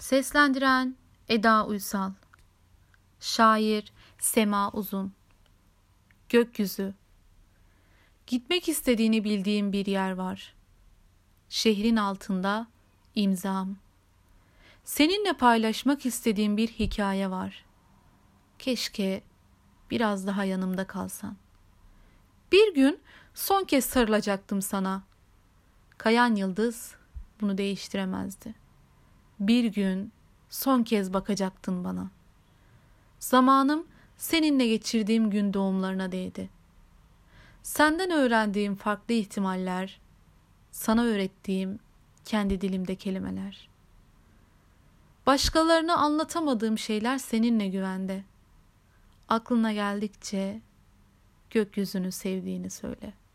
Seslendiren Eda Uysal Şair Sema Uzun Gökyüzü Gitmek istediğini bildiğim bir yer var. Şehrin altında imzam. Seninle paylaşmak istediğim bir hikaye var. Keşke biraz daha yanımda kalsan. Bir gün son kez sarılacaktım sana. Kayan yıldız bunu değiştiremezdi. Bir gün son kez bakacaktın bana. Zamanım seninle geçirdiğim gün doğumlarına değdi. Senden öğrendiğim farklı ihtimaller, sana öğrettiğim kendi dilimde kelimeler. Başkalarına anlatamadığım şeyler seninle güvende. Aklına geldikçe gökyüzünü sevdiğini söyle.''